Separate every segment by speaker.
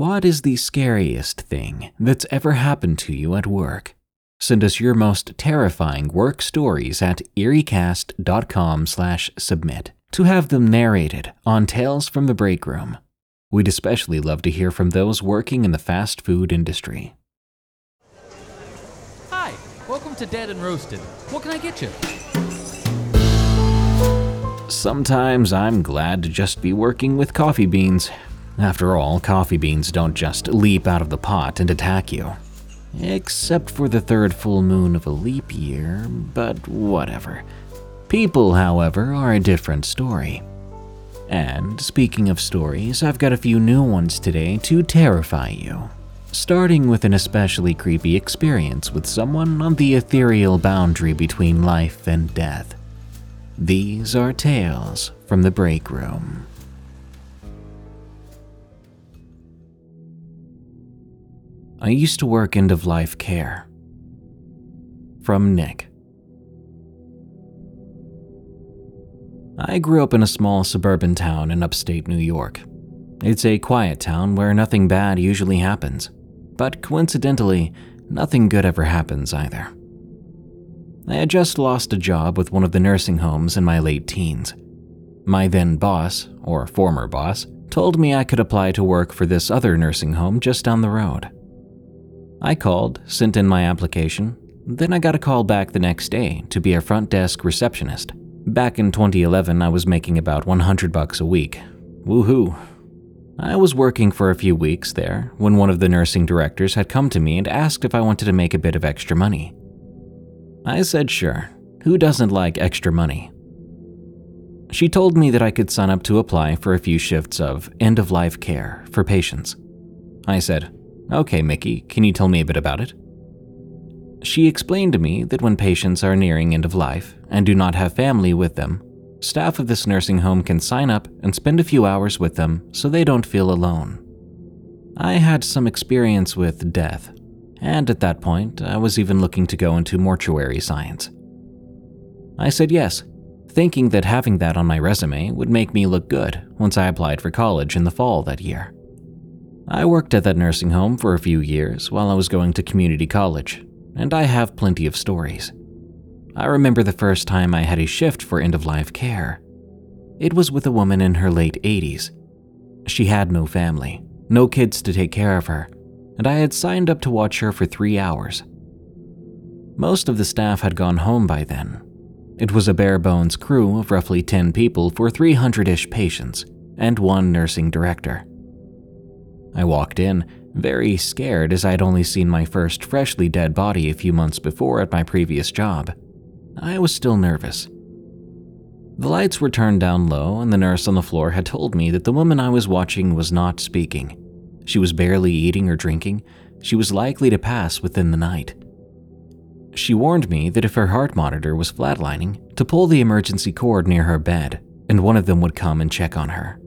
Speaker 1: What is the scariest thing that's ever happened to you at work? Send us your most terrifying work stories at eeriecast.com/submit to have them narrated on Tales from the Break Room. We'd especially love to hear from those working in the fast food industry.
Speaker 2: Hi, welcome to Dead and Roasted. What can I get you?
Speaker 1: Sometimes I'm glad to just be working with coffee beans. After all, coffee beans don't just leap out of the pot and attack you. Except for the third full moon of a leap year, but whatever. People, however, are a different story. And speaking of stories, I've got a few new ones today to terrify you. Starting with an especially creepy experience with someone on the ethereal boundary between life and death. These are tales from the break room. I used to work end of life care. From Nic. I grew up in a small suburban town in upstate New York. It's a quiet town where nothing bad usually happens, but coincidentally, nothing good ever happens either. I had just lost a job with one of the nursing homes in my late teens. My then boss, or former boss, told me I could apply to work for this other nursing home just down the road. I called, sent in my application, then I got a call back the next day to be a front desk receptionist. Back in 2011, I was making about 100 bucks a week. Woohoo. I was working for a few weeks there when one of the nursing directors had come to me and asked if I wanted to make a bit of extra money. I said sure. Who doesn't like extra money? She told me that I could sign up to apply for a few shifts of end of life care for patients. I said, Okay, Mickey, can you tell me a bit about it? She explained to me that when patients are nearing end of life and do not have family with them, staff of this nursing home can sign up and spend a few hours with them so they don't feel alone. I had some experience with death, and at that point, I was even looking to go into mortuary science. I said yes, thinking that having that on my resume would make me look good once I applied for college in the fall that year. I worked at that nursing home for a few years while I was going to community college, and I have plenty of stories. I remember the first time I had a shift for end of life care. It was with a woman in her late 80s. She had no family, no kids to take care of her, and I had signed up to watch her for three hours. Most of the staff had gone home by then. It was a bare bones crew of roughly 10 people for 300 ish patients and one nursing director. I walked in, very scared as I'd only seen my first freshly dead body a few months before at my previous job. I was still nervous. The lights were turned down low, and the nurse on the floor had told me that the woman I was watching was not speaking. She was barely eating or drinking. She was likely to pass within the night. She warned me that if her heart monitor was flatlining, to pull the emergency cord near her bed, and one of them would come and check on her.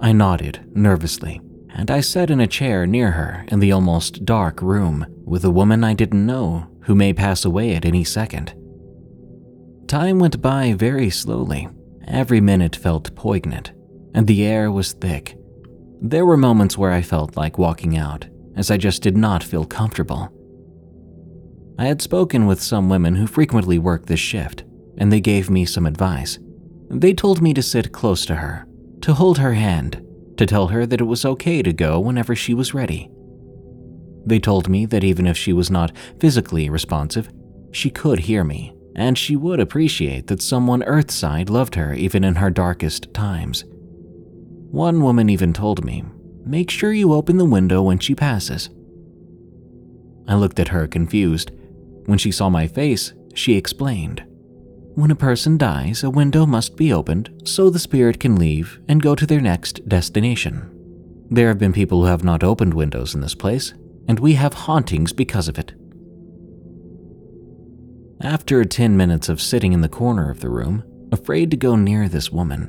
Speaker 1: I nodded nervously and I sat in a chair near her in the almost dark room with a woman I didn't know who may pass away at any second. Time went by very slowly. Every minute felt poignant, and the air was thick. There were moments where I felt like walking out, as I just did not feel comfortable. I had spoken with some women who frequently worked this shift, and they gave me some advice. They told me to sit close to her, to hold her hand, to tell her that it was okay to go whenever she was ready. They told me that even if she was not physically responsive, she could hear me, and she would appreciate that someone Earthside loved her even in her darkest times. One woman even told me, Make sure you open the window when she passes. I looked at her confused. When she saw my face, she explained. When a person dies, a window must be opened so the spirit can leave and go to their next destination. There have been people who have not opened windows in this place, and we have hauntings because of it. After 10 minutes of sitting in the corner of the room, afraid to go near this woman,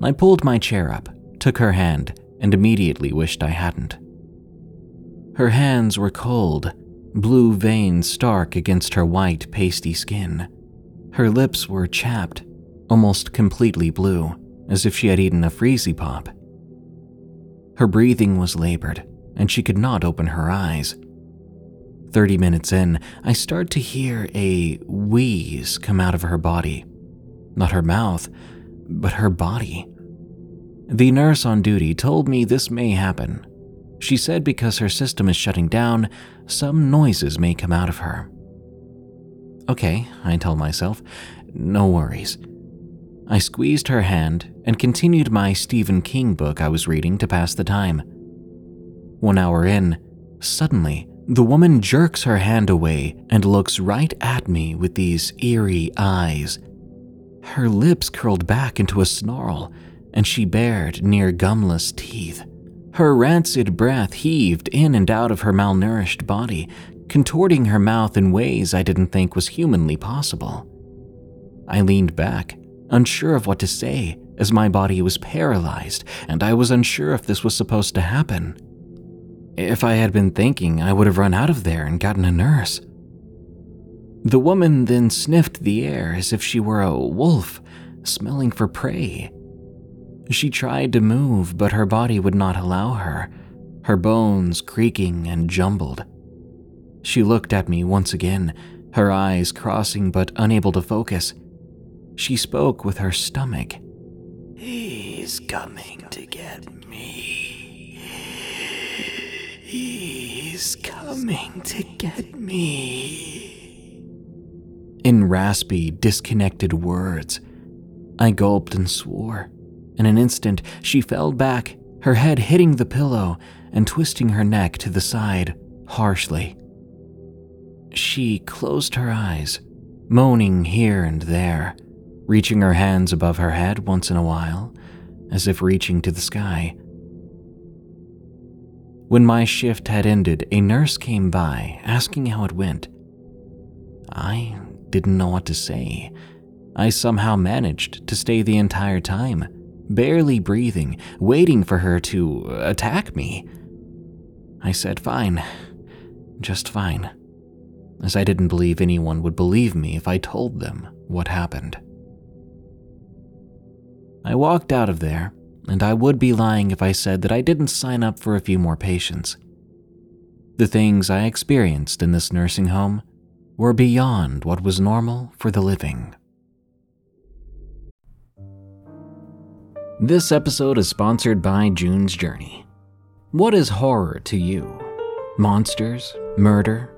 Speaker 1: I pulled my chair up, took her hand, and immediately wished I hadn't. Her hands were cold, blue veins stark against her white, pasty skin. Her lips were chapped, almost completely blue, as if she had eaten a freezy pop. Her breathing was labored, and she could not open her eyes. Thirty minutes in, I start to hear a wheeze come out of her body. Not her mouth, but her body. The nurse on duty told me this may happen. She said because her system is shutting down, some noises may come out of her. Okay, I tell myself, no worries. I squeezed her hand and continued my Stephen King book I was reading to pass the time. One hour in, suddenly, the woman jerks her hand away and looks right at me with these eerie eyes. Her lips curled back into a snarl, and she bared near gumless teeth. Her rancid breath heaved in and out of her malnourished body, contorting her mouth in ways I didn't think was humanly possible. I leaned back, unsure of what to say, as my body was paralyzed and I was unsure if this was supposed to happen. If I had been thinking, I would have run out of there and gotten a nurse. The woman then sniffed the air as if she were a wolf, smelling for prey. She tried to move, but her body would not allow her, her bones creaking and jumbled. She looked at me once again, her eyes crossing but unable to focus. She spoke with her stomach.
Speaker 3: He's coming to get me. He's coming to get me.
Speaker 1: In raspy, disconnected words, I gulped and swore. In an instant, she fell back, her head hitting the pillow and twisting her neck to the side harshly. She closed her eyes, moaning here and there, reaching her hands above her head once in a while, as if reaching to the sky. When my shift had ended, a nurse came by, asking how it went. I didn't know what to say. I somehow managed to stay the entire time barely breathing, waiting for her to attack me. I said, Fine, just fine, as I didn't believe anyone would believe me if I told them what happened. I walked out of there, and I would be lying if I said that I didn't sign up for a few more patients. The things I experienced in this nursing home were beyond what was normal for the living. This episode is sponsored by June's Journey. What is horror to you? Monsters? Murder?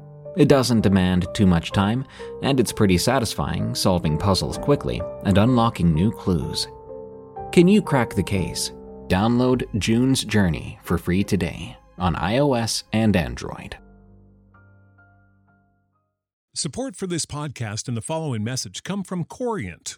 Speaker 1: It doesn't demand too much time, and it's pretty satisfying solving puzzles quickly and unlocking new clues. Can you crack the case? Download June's Journey for free today on iOS and Android.
Speaker 4: Support for this podcast and the following message come from Corient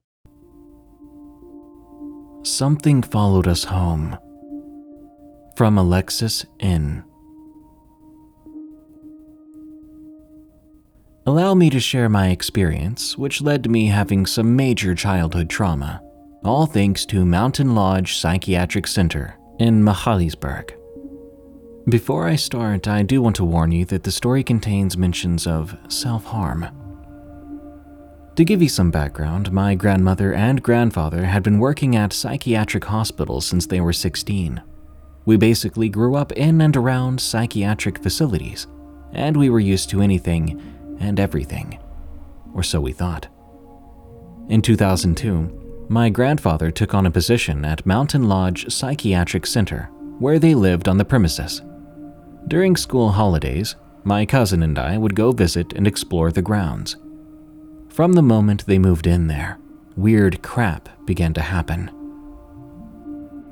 Speaker 1: Something followed us home. From Alexis N. Allow me to share my experience, which led to me having some major childhood trauma, all thanks to Mountain Lodge Psychiatric Center in Michaelisburg. Before I start, I do want to warn you that the story contains mentions of self harm. To give you some background, my grandmother and grandfather had been working at psychiatric hospitals since they were 16. We basically grew up in and around psychiatric facilities, and we were used to anything and everything. Or so we thought. In 2002, my grandfather took on a position at Mountain Lodge Psychiatric Center, where they lived on the premises. During school holidays, my cousin and I would go visit and explore the grounds. From the moment they moved in there, weird crap began to happen.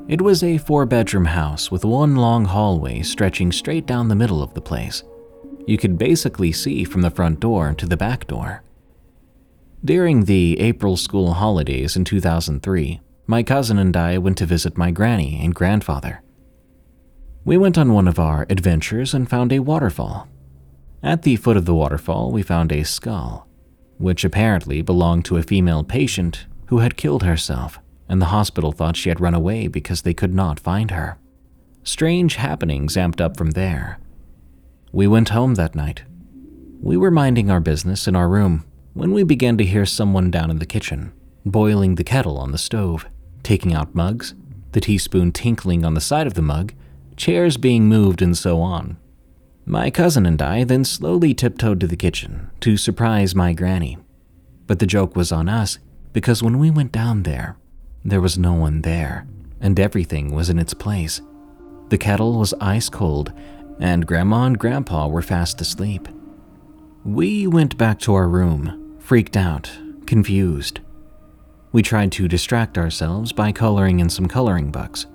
Speaker 1: It was a four bedroom house with one long hallway stretching straight down the middle of the place. You could basically see from the front door to the back door. During the April school holidays in 2003, my cousin and I went to visit my granny and grandfather. We went on one of our adventures and found a waterfall. At the foot of the waterfall, we found a skull, which apparently belonged to a female patient who had killed herself, and the hospital thought she had run away because they could not find her. Strange happenings amped up from there. We went home that night. We were minding our business in our room when we began to hear someone down in the kitchen, boiling the kettle on the stove, taking out mugs, the teaspoon tinkling on the side of the mug, chairs being moved, and so on. My cousin and I then slowly tiptoed to the kitchen to surprise my granny. But the joke was on us because when we went down there, there was no one there, and everything was in its place. The kettle was ice cold, and Grandma and Grandpa were fast asleep. We went back to our room, freaked out, confused. We tried to distract ourselves by coloring in some coloring books.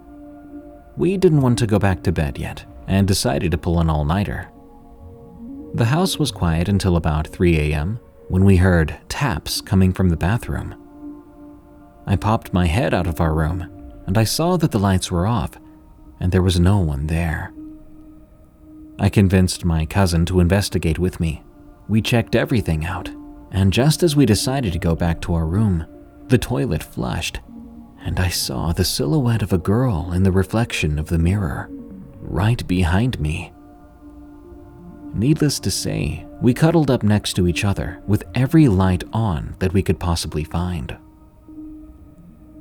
Speaker 1: We didn't want to go back to bed yet and decided to pull an all nighter. The house was quiet until about 3 a.m. when we heard taps coming from the bathroom. I popped my head out of our room and I saw that the lights were off and there was no one there. I convinced my cousin to investigate with me. We checked everything out, and just as we decided to go back to our room, the toilet flushed, and I saw the silhouette of a girl in the reflection of the mirror, right behind me. Needless to say, we cuddled up next to each other with every light on that we could possibly find.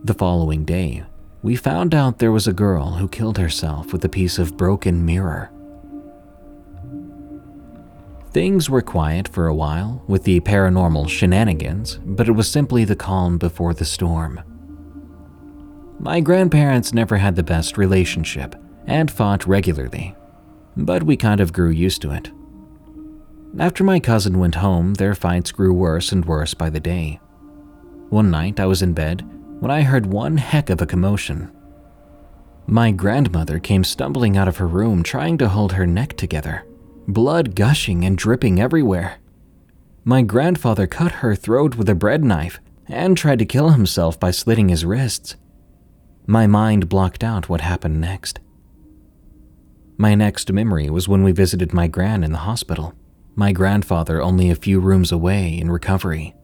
Speaker 1: The following day, we found out there was a girl who killed herself with a piece of broken mirror. Things were quiet for a while with the paranormal shenanigans, but it was simply the calm before the storm. My grandparents never had the best relationship and fought regularly, but we kind of grew used to it. After my cousin went home, their fights grew worse and worse by the day. One night I was in bed when I heard one heck of a commotion. My grandmother came stumbling out of her room trying to hold her neck together blood gushing and dripping everywhere. My grandfather cut her throat with a bread knife and tried to kill himself by slitting his wrists. My mind blocked out what happened next. My next memory was when we visited my gran in the hospital, my grandfather only a few rooms away in recovery.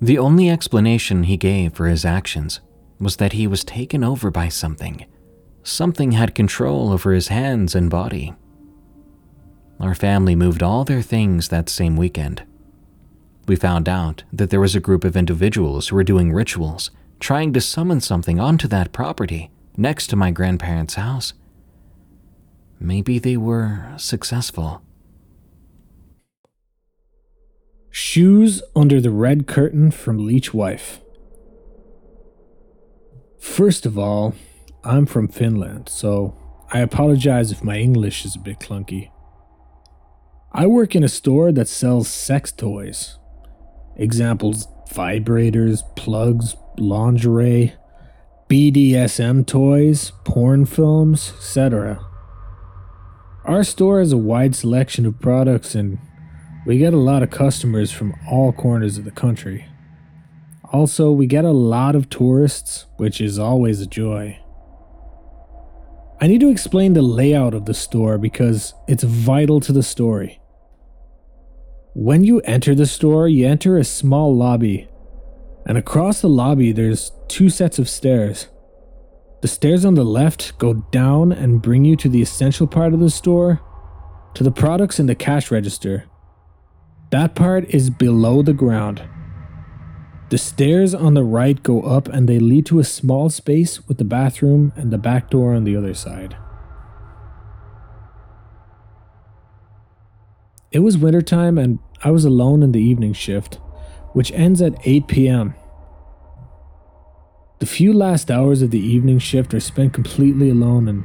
Speaker 1: The only explanation he gave for his actions was that he was taken over by something. Something had control over his hands and body. Our family moved all their things that same weekend. We found out that there was a group of individuals who were doing rituals, trying to summon something onto that property next to my grandparents' house. Maybe they were successful.
Speaker 5: Shoes under the red curtain from Leech Wife. First of all, I'm from Finland, so I apologize if my English is a bit clunky. I work in a store that sells sex toys. Examples vibrators, plugs, lingerie, BDSM toys, porn films, etc. Our store has a wide selection of products and we get a lot of customers from all corners of the country. Also, we get a lot of tourists, which is always a joy. I need to explain the layout of the store because it's vital to the story. When you enter the store, you enter a small lobby, and across the lobby, there's two sets of stairs. The stairs on the left go down and bring you to the essential part of the store, to the products in the cash register. That part is below the ground. The stairs on the right go up and they lead to a small space with the bathroom and the back door on the other side. It was wintertime and I was alone in the evening shift, which ends at 8 pm. The few last hours of the evening shift are spent completely alone, and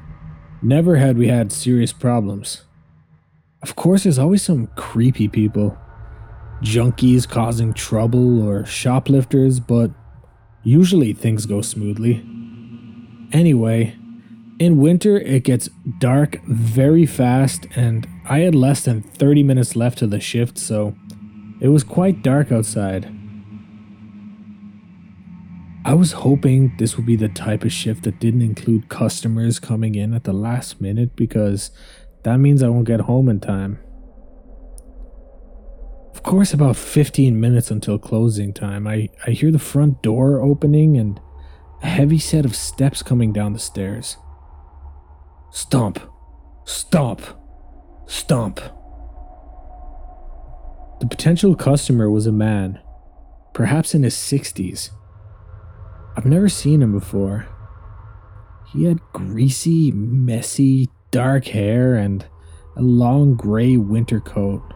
Speaker 5: never had we had serious problems. Of course, there's always some creepy people, junkies causing trouble, or shoplifters, but usually things go smoothly. Anyway, in winter it gets dark very fast, and I had less than 30 minutes left of the shift, so it was quite dark outside. I was hoping this would be the type of shift that didn't include customers coming in at the last minute because that means I won't get home in time. Of course, about 15 minutes until closing time, I, I hear the front door opening and a heavy set of steps coming down the stairs. Stomp, stomp, stomp. The potential customer was a man, perhaps in his 60s I've never seen him before. He had greasy, messy, dark hair and a long gray winter coat.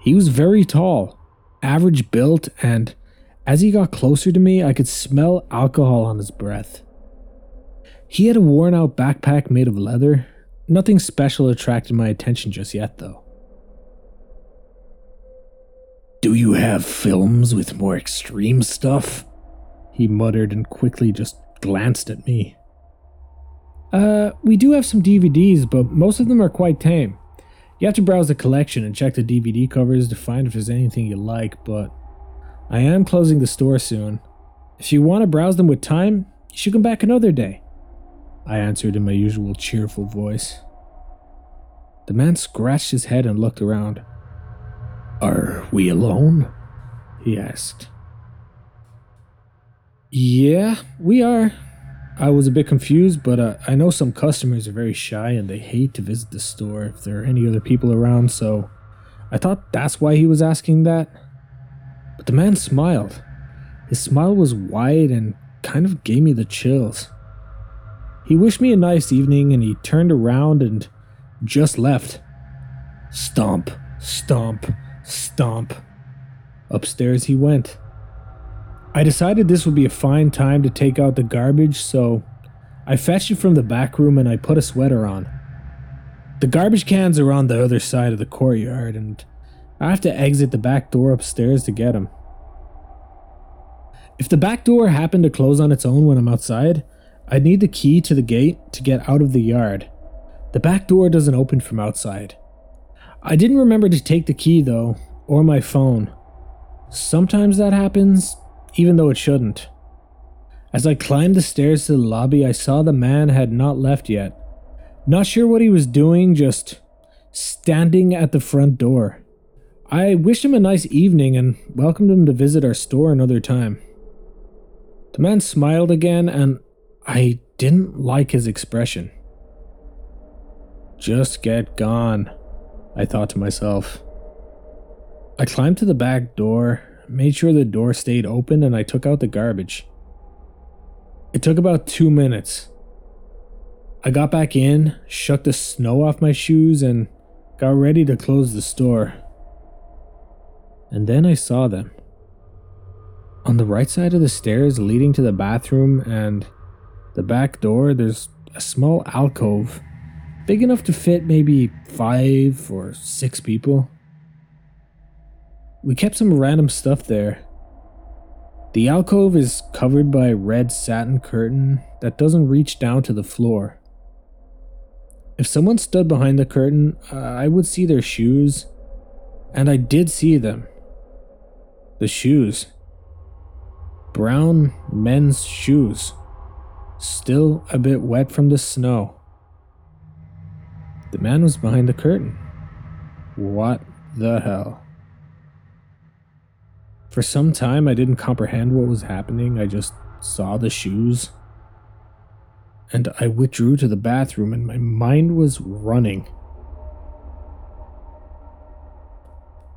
Speaker 5: He was very tall, average built, and as he got closer to me, I could smell alcohol on his breath. He had a worn out backpack made of leather. Nothing special attracted my attention just yet, though. Do you have films with more extreme stuff? He muttered and quickly just glanced at me. Uh, we do have some DVDs, but most of them are quite tame. You have to browse the collection and check the DVD covers to find if there's anything you like, but I am closing the store soon. If you want to browse them with time, you should come back another day. I answered in my usual cheerful voice. The man scratched his head and looked around. Are we alone? he asked. Yeah, we are. I was a bit confused, but uh, I know some customers are very shy and they hate to visit the store if there are any other people around, so I thought that's why he was asking that. But the man smiled. His smile was wide and kind of gave me the chills. He wished me a nice evening and he turned around and just left. Stomp, stomp, stomp. Upstairs he went. I decided this would be a fine time to take out the garbage, so I fetched it from the back room and I put a sweater on. The garbage cans are on the other side of the courtyard, and I have to exit the back door upstairs to get them. If the back door happened to close on its own when I'm outside, I'd need the key to the gate to get out of the yard. The back door doesn't open from outside. I didn't remember to take the key though, or my phone. Sometimes that happens, even though it shouldn't. As I climbed the stairs to the lobby, I saw the man had not left yet. Not sure what he was doing, just standing at the front door. I wished him a nice evening and welcomed him to visit our store another time. The man smiled again, and I didn't like his expression. Just get gone, I thought to myself. I climbed to the back door, made sure the door stayed open, and I took out the garbage. It took about two minutes. I got back in, shook the snow off my shoes, and got ready to close the store. And then I saw them. On the right side of the stairs leading to the bathroom and the back door, there's a small alcove, big enough to fit maybe five or six people. We kept some random stuff there. The alcove is covered by a red satin curtain that doesn't reach down to the floor. If someone stood behind the curtain, uh, I would see their shoes, and I did see them. The shoes. Brown men's shoes. Still a bit wet from the snow. The man was behind the curtain. What the hell? For some time, I didn't comprehend what was happening. I just saw the shoes. And I withdrew to the bathroom, and my mind was running.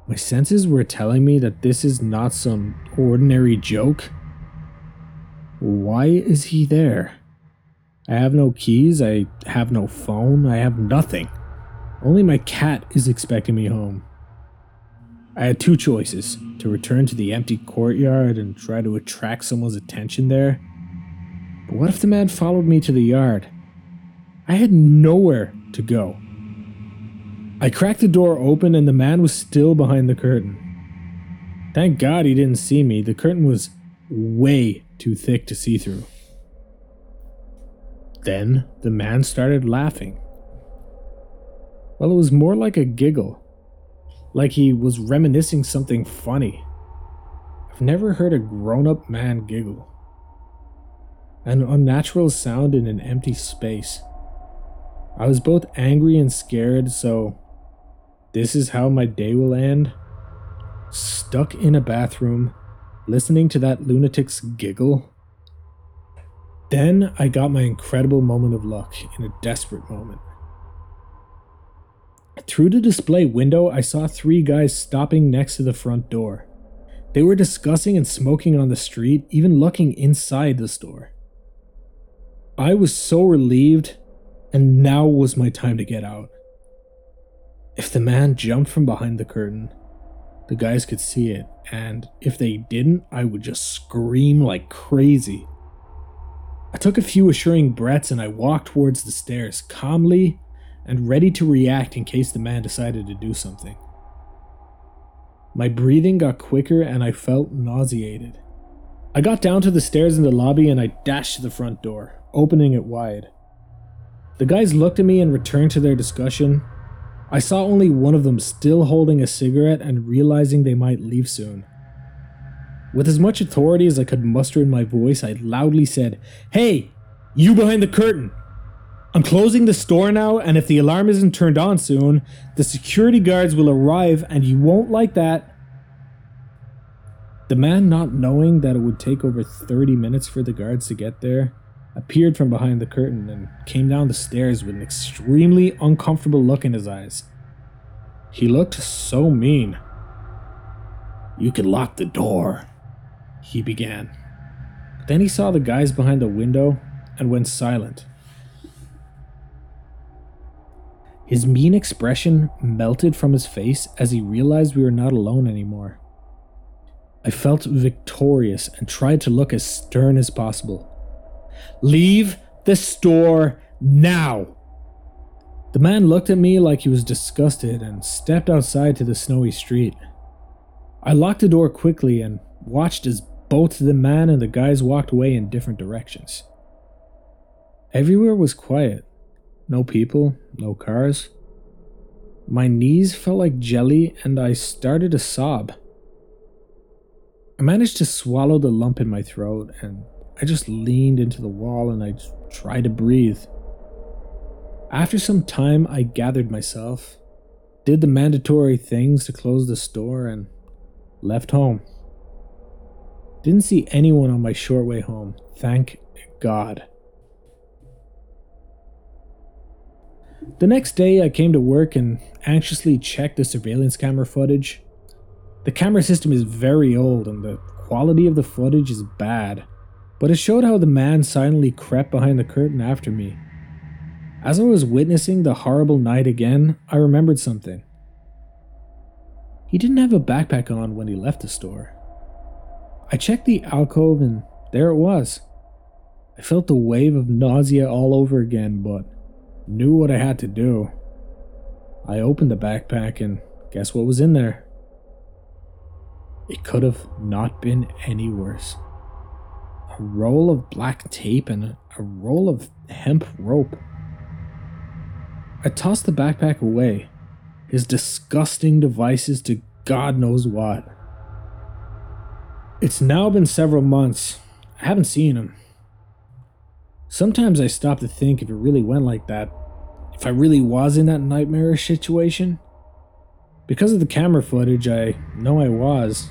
Speaker 5: My senses were telling me that this is not some ordinary joke. Why is he there? I have no keys, I have no phone, I have nothing. Only my cat is expecting me home. I had two choices to return to the empty courtyard and try to attract someone's attention there. But what if the man followed me to the yard? I had nowhere to go. I cracked the door open and the man was still behind the curtain. Thank God he didn't see me. The curtain was way too thick to see through. Then the man started laughing. Well, it was more like a giggle, like he was reminiscing something funny. I've never heard a grown up man giggle. An unnatural sound in an empty space. I was both angry and scared, so this is how my day will end. Stuck in a bathroom, listening to that lunatic's giggle. Then I got my incredible moment of luck in a desperate moment. Through the display window, I saw three guys stopping next to the front door. They were discussing and smoking on the street, even looking inside the store. I was so relieved, and now was my time to get out. If the man jumped from behind the curtain, the guys could see it, and if they didn't, I would just scream like crazy. I took a few assuring breaths and I walked towards the stairs, calmly and ready to react in case the man decided to do something. My breathing got quicker and I felt nauseated. I got down to the stairs in the lobby and I dashed to the front door, opening it wide. The guys looked at me and returned to their discussion, I saw only one of them still holding a cigarette and realizing they might leave soon. With as much authority as I could muster in my voice, I loudly said, Hey, you behind the curtain! I'm closing the store now, and if the alarm isn't turned on soon, the security guards will arrive and you won't like that. The man, not knowing that it would take over 30 minutes for the guards to get there, appeared from behind the curtain and came down the stairs with an extremely uncomfortable look in his eyes. He looked so mean. You can lock the door, he began. Then he saw the guys behind the window and went silent. His mean expression melted from his face as he realized we were not alone anymore. I felt victorious and tried to look as stern as possible. Leave the store now. The man looked at me like he was disgusted and stepped outside to the snowy street. I locked the door quickly and watched as both the man and the guys walked away in different directions. Everywhere was quiet. No people, no cars. My knees felt like jelly and I started to sob. I managed to swallow the lump in my throat and I just leaned into the wall and I tried to breathe. After some time, I gathered myself, did the mandatory things to close the store, and left home. Didn't see anyone on my short way home. Thank God. The next day, I came to work and anxiously checked the surveillance camera footage. The camera system is very old and the quality of the footage is bad, but it showed how the man silently crept behind the curtain after me. As I was witnessing the horrible night again, I remembered something. He didn't have a backpack on when he left the store. I checked the alcove and there it was. I felt the wave of nausea all over again, but knew what I had to do. I opened the backpack and guess what was in there? It could have not been any worse. A roll of black tape and a roll of hemp rope. I tossed the backpack away, his disgusting devices to God knows what. It's now been several months. I haven't seen him. Sometimes I stop to think if it really went like that, if I really was in that nightmarish situation. Because of the camera footage, I know I was.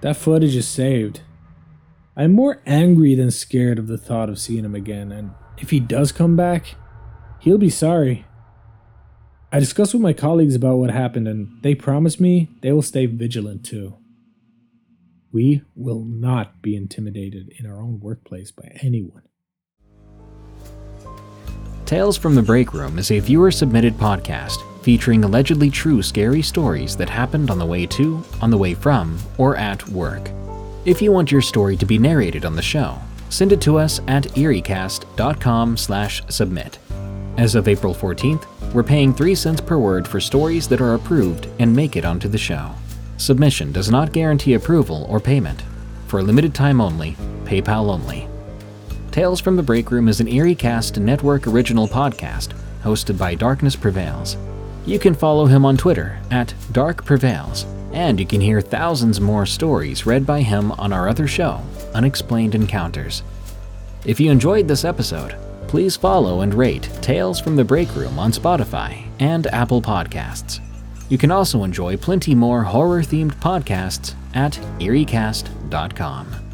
Speaker 5: That footage is saved. I'm more angry than scared of the thought of seeing him again, and if he does come back, he'll be sorry. I discussed with my colleagues about what happened, and they promised me they will stay vigilant too. We will not be intimidated in our own workplace by anyone.
Speaker 1: Tales from the Break Room is a viewer submitted podcast featuring allegedly true scary stories that happened on the way to, on the way from, or at work. If you want your story to be narrated on the show, send it to us at eeriecast.com/submit. As of April 14th, we're paying 3 cents per word for stories that are approved and make it onto the show. Submission does not guarantee approval or payment. For a limited time only, PayPal only. Tales from the Break Room is an EerieCast network original podcast hosted by Darkness Prevails. You can follow him on Twitter at Dark Prevails, and you can hear thousands more stories read by him on our other show, Unexplained Encounters. If you enjoyed this episode, please follow and rate Tales from the Break Room on Spotify and Apple Podcasts. You can also enjoy plenty more horror themed podcasts at EerieCast.com.